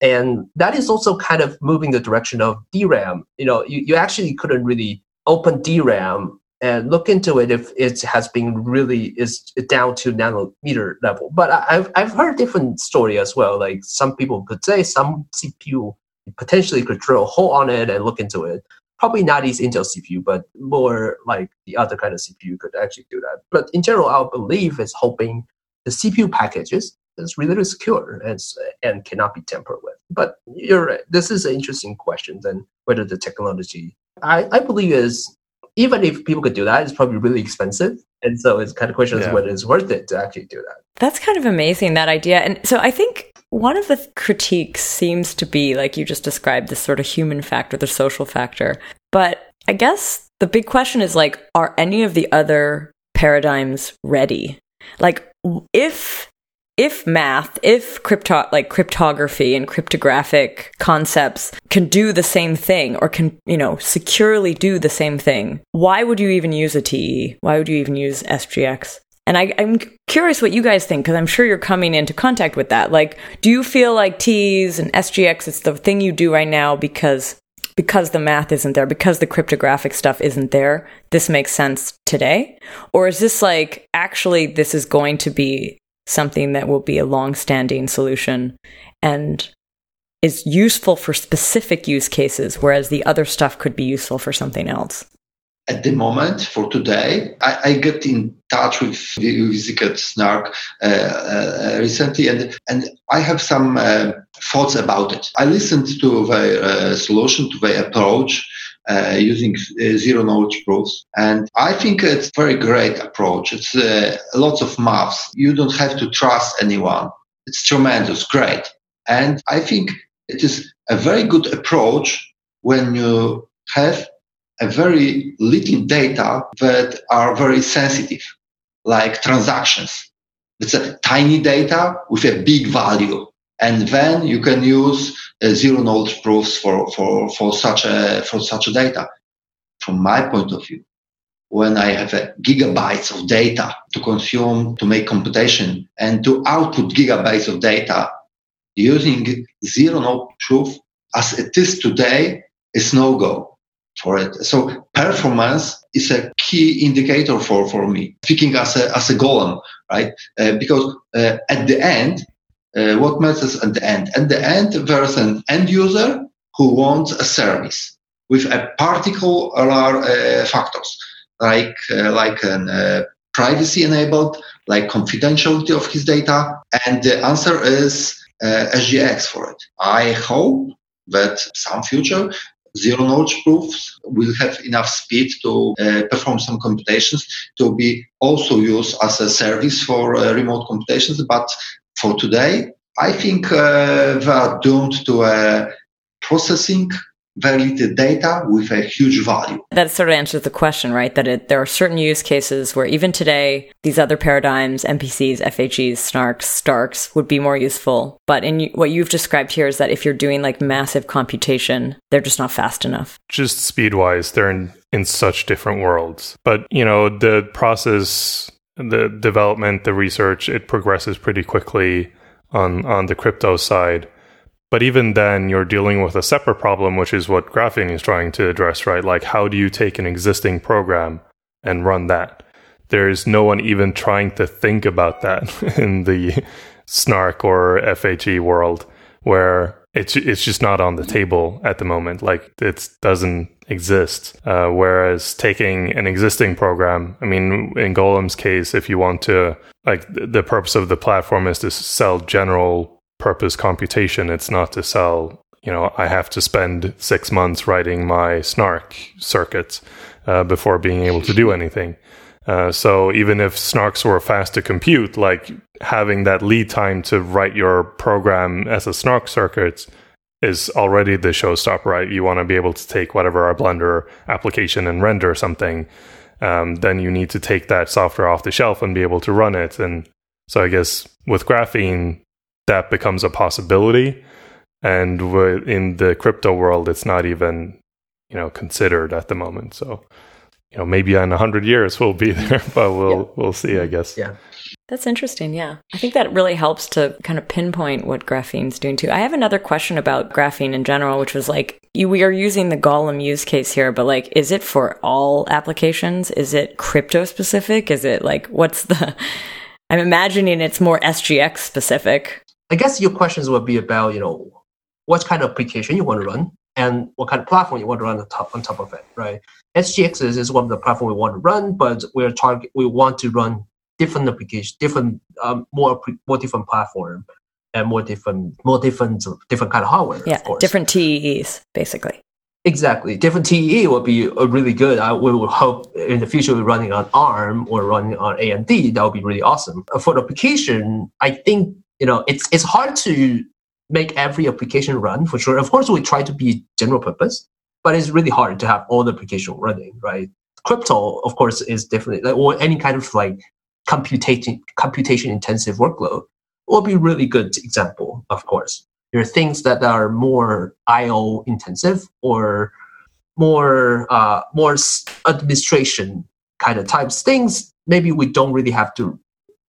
Speaker 3: And that is also kind of moving the direction of DRAM. You know, you, you actually couldn't really open DRAM and look into it if it has been really is down to nanometer level. But I- I've I've heard different story as well. Like some people could say some CPU potentially could drill a hole on it and look into it. Probably not these Intel CPU, but more like the other kind of CPU could actually do that. But in general, our belief is hoping the CPU packages is really secure and, and cannot be tampered with. But you're right. This is an interesting question. Then whether the technology, I, I believe is even if people could do that, it's probably really expensive. And so it's kind of question
Speaker 2: Yeah.
Speaker 3: is whether it's worth it to actually do that.
Speaker 1: That's kind of amazing, that idea. And so I think one of the critiques seems to be, like you just described, this sort of human factor, the social factor. But I guess the big question is like, are any of the other paradigms ready? Like, if if math, if crypto like cryptography and cryptographic concepts can do the same thing or can, you know, securely do the same thing, why would you even use a TE? Why would you even use SGX? And I, I'm curious what you guys think because I'm sure you're coming into contact with that. Like, do you feel like T's and SGX is the thing you do right now because because the math isn't there, because the cryptographic stuff isn't there? This makes sense today, or is this like actually this is going to be something that will be a long-standing solution and is useful for specific use cases, whereas the other stuff could be useful for something else?
Speaker 4: at the moment for today i, I in touch with Visicat snark uh, uh, recently and and i have some uh, thoughts about it i listened to their uh, solution to their approach uh, using uh, zero knowledge proofs and i think it's very great approach. It's uh, lots of maths. You don't have to trust anyone. It's tremendous. Great. And i think it is a very good approach when you have a very little data that are very sensitive, like transactions. It's a tiny data with a big value. And then you can use uh, zero knowledge proofs for, for, for such a, for such a data. From my point of view, when I have a gigabytes of data to consume, to make computation and to output gigabytes of data using zero knowledge proof as it is today is no go for it. So performance is a key indicator for, for me, speaking as a, as a golem, right? Uh, because uh, at the end, uh, what matters at the end? At the end, there's an end user who wants a service with a particular uh, factors, like uh, like an, uh, privacy enabled, like confidentiality of his data, and the answer is uh, SGX for it. I hope that some future zero knowledge proofs will have enough speed to uh, perform some computations to be also used as a service for uh, remote computations. But for today, I think uh, they are doomed to uh, processing very little data with a huge value.
Speaker 1: That sort of answers the question, right? That it, there are certain use cases where even today, these other paradigms, MPCs, FHEs, SNARKs, STARKs would be more useful. But in what you've described here is that if you're doing like massive computation, they're just not fast enough.
Speaker 2: just speed wise, they're in, in such different worlds. But, you know, the process, the development, the research, it progresses pretty quickly on, on the crypto side. But even then, you're dealing with a separate problem, which is what graphene is trying to address, right? Like, how do you take an existing program and run that? There's no one even trying to think about that <laughs> in the snark or FHE world, where it's it's just not on the table at the moment. Like it doesn't exist. Uh, whereas taking an existing program, I mean, in Golem's case, if you want to, like, the purpose of the platform is to sell general purpose computation. It's not to sell. You know, I have to spend six months writing my snark circuits uh, before being able to do anything. Uh, so even if snarks were fast to compute, like having that lead time to write your program as a snark circuit is already the showstopper, right? You want to be able to take whatever our Blender application and render something. Um, then you need to take that software off the shelf and be able to run it. And so I guess with graphene, that becomes a possibility. And in the crypto world, it's not even, you know, considered at the moment. So you know maybe in 100 years we'll be <laughs> there but we'll yeah. we'll see i guess.
Speaker 3: Yeah.
Speaker 1: That's interesting yeah. I think that really helps to kind of pinpoint what graphene's doing too. I have another question about graphene in general which was like you, we are using the golem use case here but like is it for all applications? Is it crypto specific is it like what's the <laughs> i'm imagining it's more sgx specific
Speaker 3: i guess your questions would be about you know what kind of application you want to run and what kind of platform you want to run on top on top of it right SGX is, is one of the platform we want to run, but we're target we want to run different applications, different um, more more different platform and more different more different different kind of hardware.
Speaker 1: Yeah,
Speaker 3: of
Speaker 1: different TEEs basically.
Speaker 3: Exactly, different TEE will be really good. I we will hope in the future we're running on ARM or running on AMD. That would be really awesome. For the application, I think you know it's it's hard to make every application run for sure. Of course, we try to be general purpose, but it's really hard to have all the application running, right? Crypto, of course, is definitely like, or any kind of like computation computation intensive workload will be really good example, of course. There are things that are more IO intensive or more uh, more administration kind of types things. Maybe we don't really have to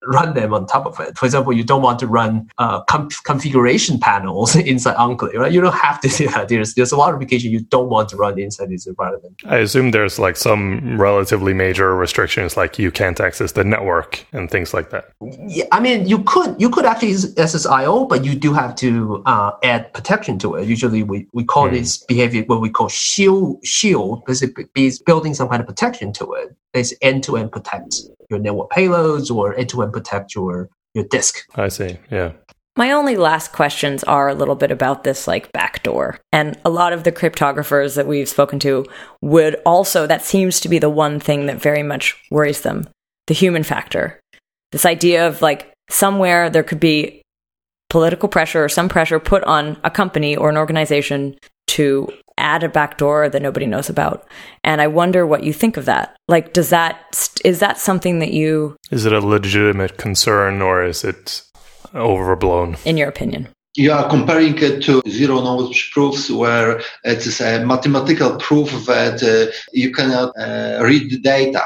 Speaker 3: run them on top of it. For example, you don't want to run uh, com- configuration panels <laughs> inside Enclave, right? You don't have to do that. There's, there's a lot of application you don't want to run inside this environment.
Speaker 2: I assume there's like some relatively major restrictions, like you can't access the network and things like that.
Speaker 3: Yeah, I mean, you could you could actually access IO, but you do have to uh, add protection to it. Usually, we, we call mm. this behavior what we call shield shield because it is building some kind of protection to it. It's end to end protect your network payloads or end to end protect your your disk.
Speaker 2: I see. Yeah.
Speaker 1: My only last questions are a little bit about this like backdoor. And a lot of the cryptographers that we've spoken to would also that seems to be the one thing that very much worries them. The human factor. This idea of like somewhere there could be political pressure or some pressure put on a company or an organization to add a backdoor that nobody knows about. And I wonder what you think of that. Like, does that, is that something that you.
Speaker 2: Is it a legitimate concern or is it overblown?
Speaker 1: In your opinion?
Speaker 4: You are comparing it to zero knowledge proofs where it is a mathematical proof that uh, you cannot uh, read the data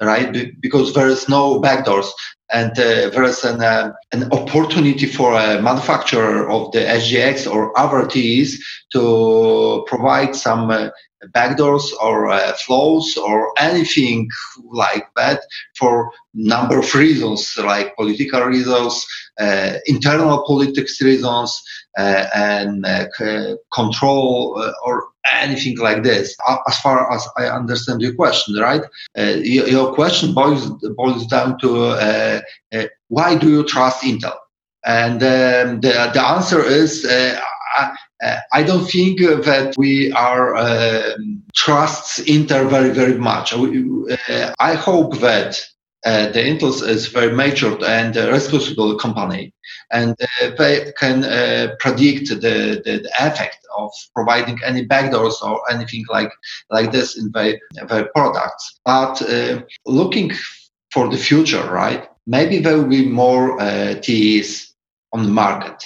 Speaker 4: right? Because there is no backdoors and uh, there is an, uh, an opportunity for a manufacturer of the SGX or other to provide some uh, backdoors or uh, flows or anything like that for number of reasons like political reasons uh, internal politics reasons uh, and control or anything like this. As far as i understand your question right? Uh, your, question boils boils down to why do you trust intel? And um, the, the answer is I, uh, I don't think that we are uh, trusts Intel very very much. Uh, I hope that uh, the Intel is very matured and responsible company, and uh, they can uh, predict the, the, the, effect of providing any backdoors or anything like like this in their, their products. But looking for the future, right? Maybe there will be more TEs on the market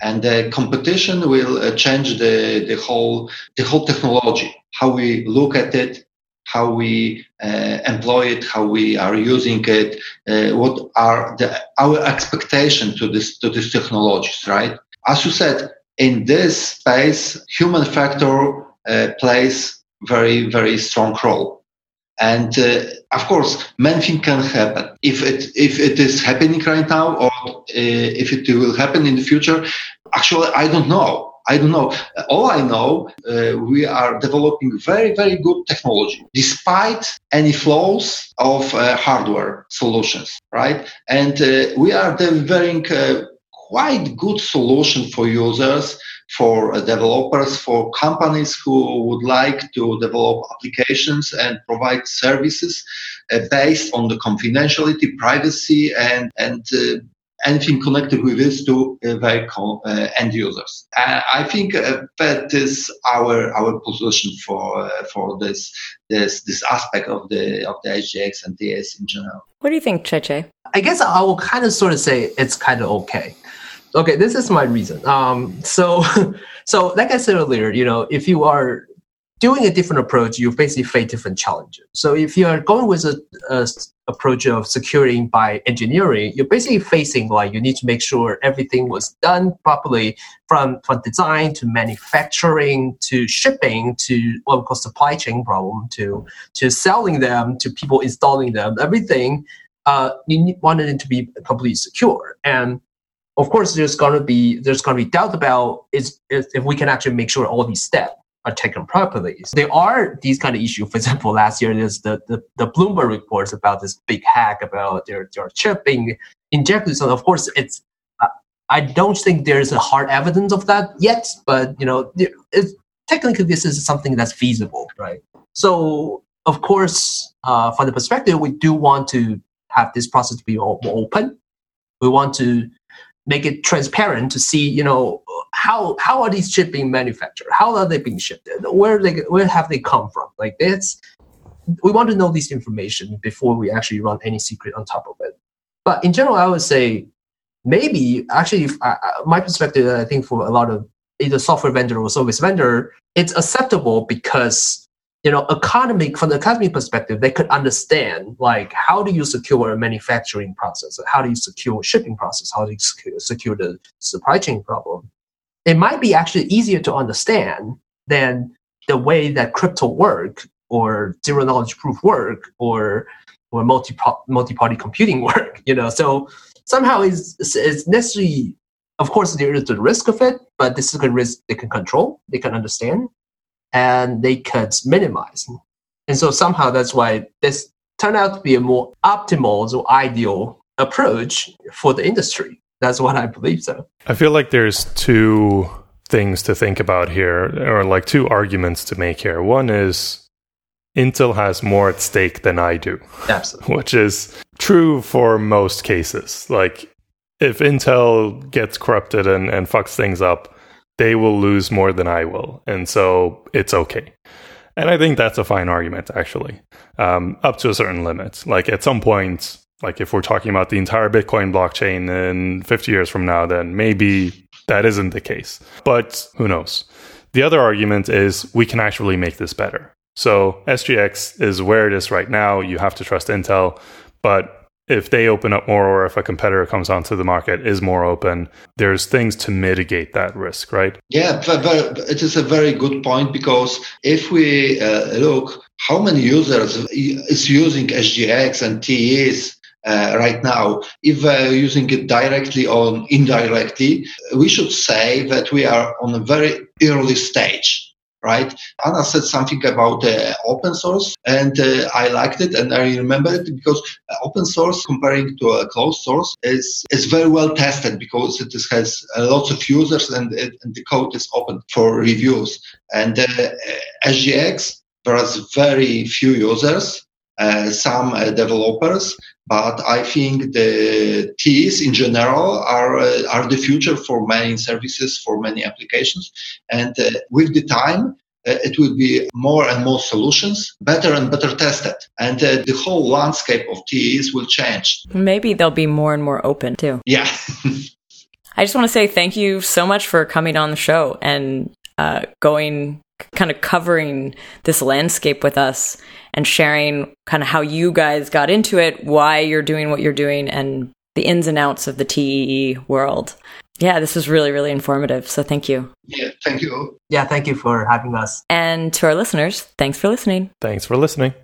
Speaker 4: and the competition will uh, change the, the whole the whole technology how we look at it how we uh, employ it how we are using it uh, what are the our <laughs> expectation to this to these technologies right as you said in this space human factor uh, plays very very strong role and uh, of course, many things can happen. If it if it is happening right now, or uh, if it will happen in the future, actually, I don't know. I don't know. All I know, uh, we are developing very, very good technology, despite any flaws of uh, hardware solutions, right? And uh, we are delivering uh, quite good solution for users for uh, developers, for companies who would like to develop applications and provide services uh, based on the confidentiality, privacy, and and anything connected with this to uh, vehicle uh, end users. Uh, I think uh, that is our our position for uh, for this this this aspect of the of the SGX and TS in general.
Speaker 1: What do you think, Chia-Che?
Speaker 3: I guess I will kind of sort of say it's kind of okay. Okay, this is my reason. Um, so, <laughs> so like I said earlier, you know, if you are doing a different approach, you basically face different challenges. So if you are going with a, a approach of securing by engineering, you're basically facing like you need to make sure everything was done properly from from design to manufacturing to shipping to what we call supply chain problem to to selling them to people installing them. Everything uh, you need, wanted it to be completely secure and of course there's to be there's to be doubt about is, if we can actually make sure all these steps taken properly. So there are these kind of issues. For example, last year there's the, the, the Bloomberg reports about this big hack about their, their chip being injected. So of course it's I don't think there's a hard evidence of that yet, but you know, technically this is something that's feasible, right? So of course, uh, from the perspective, we do want to have this process to be more open. We want to make it transparent to see, you know, how how are these chips being manufactured? How are they being shipped? Where they where have they come from? Like this, we want to know this information before we actually run any secret on top of it. But in general, I would say maybe actually, uh, my perspective, I think for a lot of either software vendor or service vendor, it's acceptable because you know, economic from the economic perspective, they could understand like how do you secure a manufacturing process, how do you secure shipping process, how do you secure, secure the supply chain problem. It might be actually easier to understand than the way that crypto work or zero knowledge proof work or or multi multi party computing <laughs> work. You know, so somehow it's it's necessarily. Of course, there is the risk of it, but this is a risk they can control, they can understand and they could minimize. And so somehow that's why this turned out to be a more optimal or ideal approach for the industry. That's what I believe so.
Speaker 2: I feel like there's two things to think about here, or like two arguments to make here. One is Intel has more at stake than I do.
Speaker 3: Absolutely. <laughs>
Speaker 2: Which is true for most cases. Like if Intel gets corrupted and, and fucks things up, they will lose more than I will. And so it's okay. And I think that's a fine argument, actually, um, up to a certain limit. Like at some point, like if we're talking about the entire Bitcoin blockchain in 50 years from now, then maybe that isn't the case. But who knows? The other argument is we can actually make this better. So SGX is where it is right now. You have to trust Intel. But if they open up more or if a competitor comes onto the market is more open there's things to mitigate that risk right?
Speaker 4: Yeah it is a very good point because if we uh, look how many users is using sgx and tes uh, right now, if we're using it directly or indirectly, we should say that we are on a very early stage right? Anna said something about uh, open source, and uh, I liked it, and I remember it because uh, open source comparing to a closed source is is very well tested because it has lots of users and, it, and, the code is open for reviews. And uh, SGX, there is very few users, uh, some uh, developers, but I think the TEs in general are uh, are the future for many services, for many applications, and uh, with the time. Uh, it will be more and more solutions, better and better tested, and uh, the whole landscape of TEs will change.
Speaker 1: Maybe they'll be more and more open too.
Speaker 4: Yeah. <laughs>
Speaker 1: I just want to say thank you so much for coming on the show and uh, going kind of covering this landscape with us and sharing kind of how you guys got into it, why you're doing what you're doing, and the ins and outs of the TEE world. Yeah, this was really, really informative. So thank you.
Speaker 4: Yeah, thank you.
Speaker 3: Yeah, thank you for having us.
Speaker 1: And to our listeners, thanks for listening.
Speaker 2: Thanks for listening.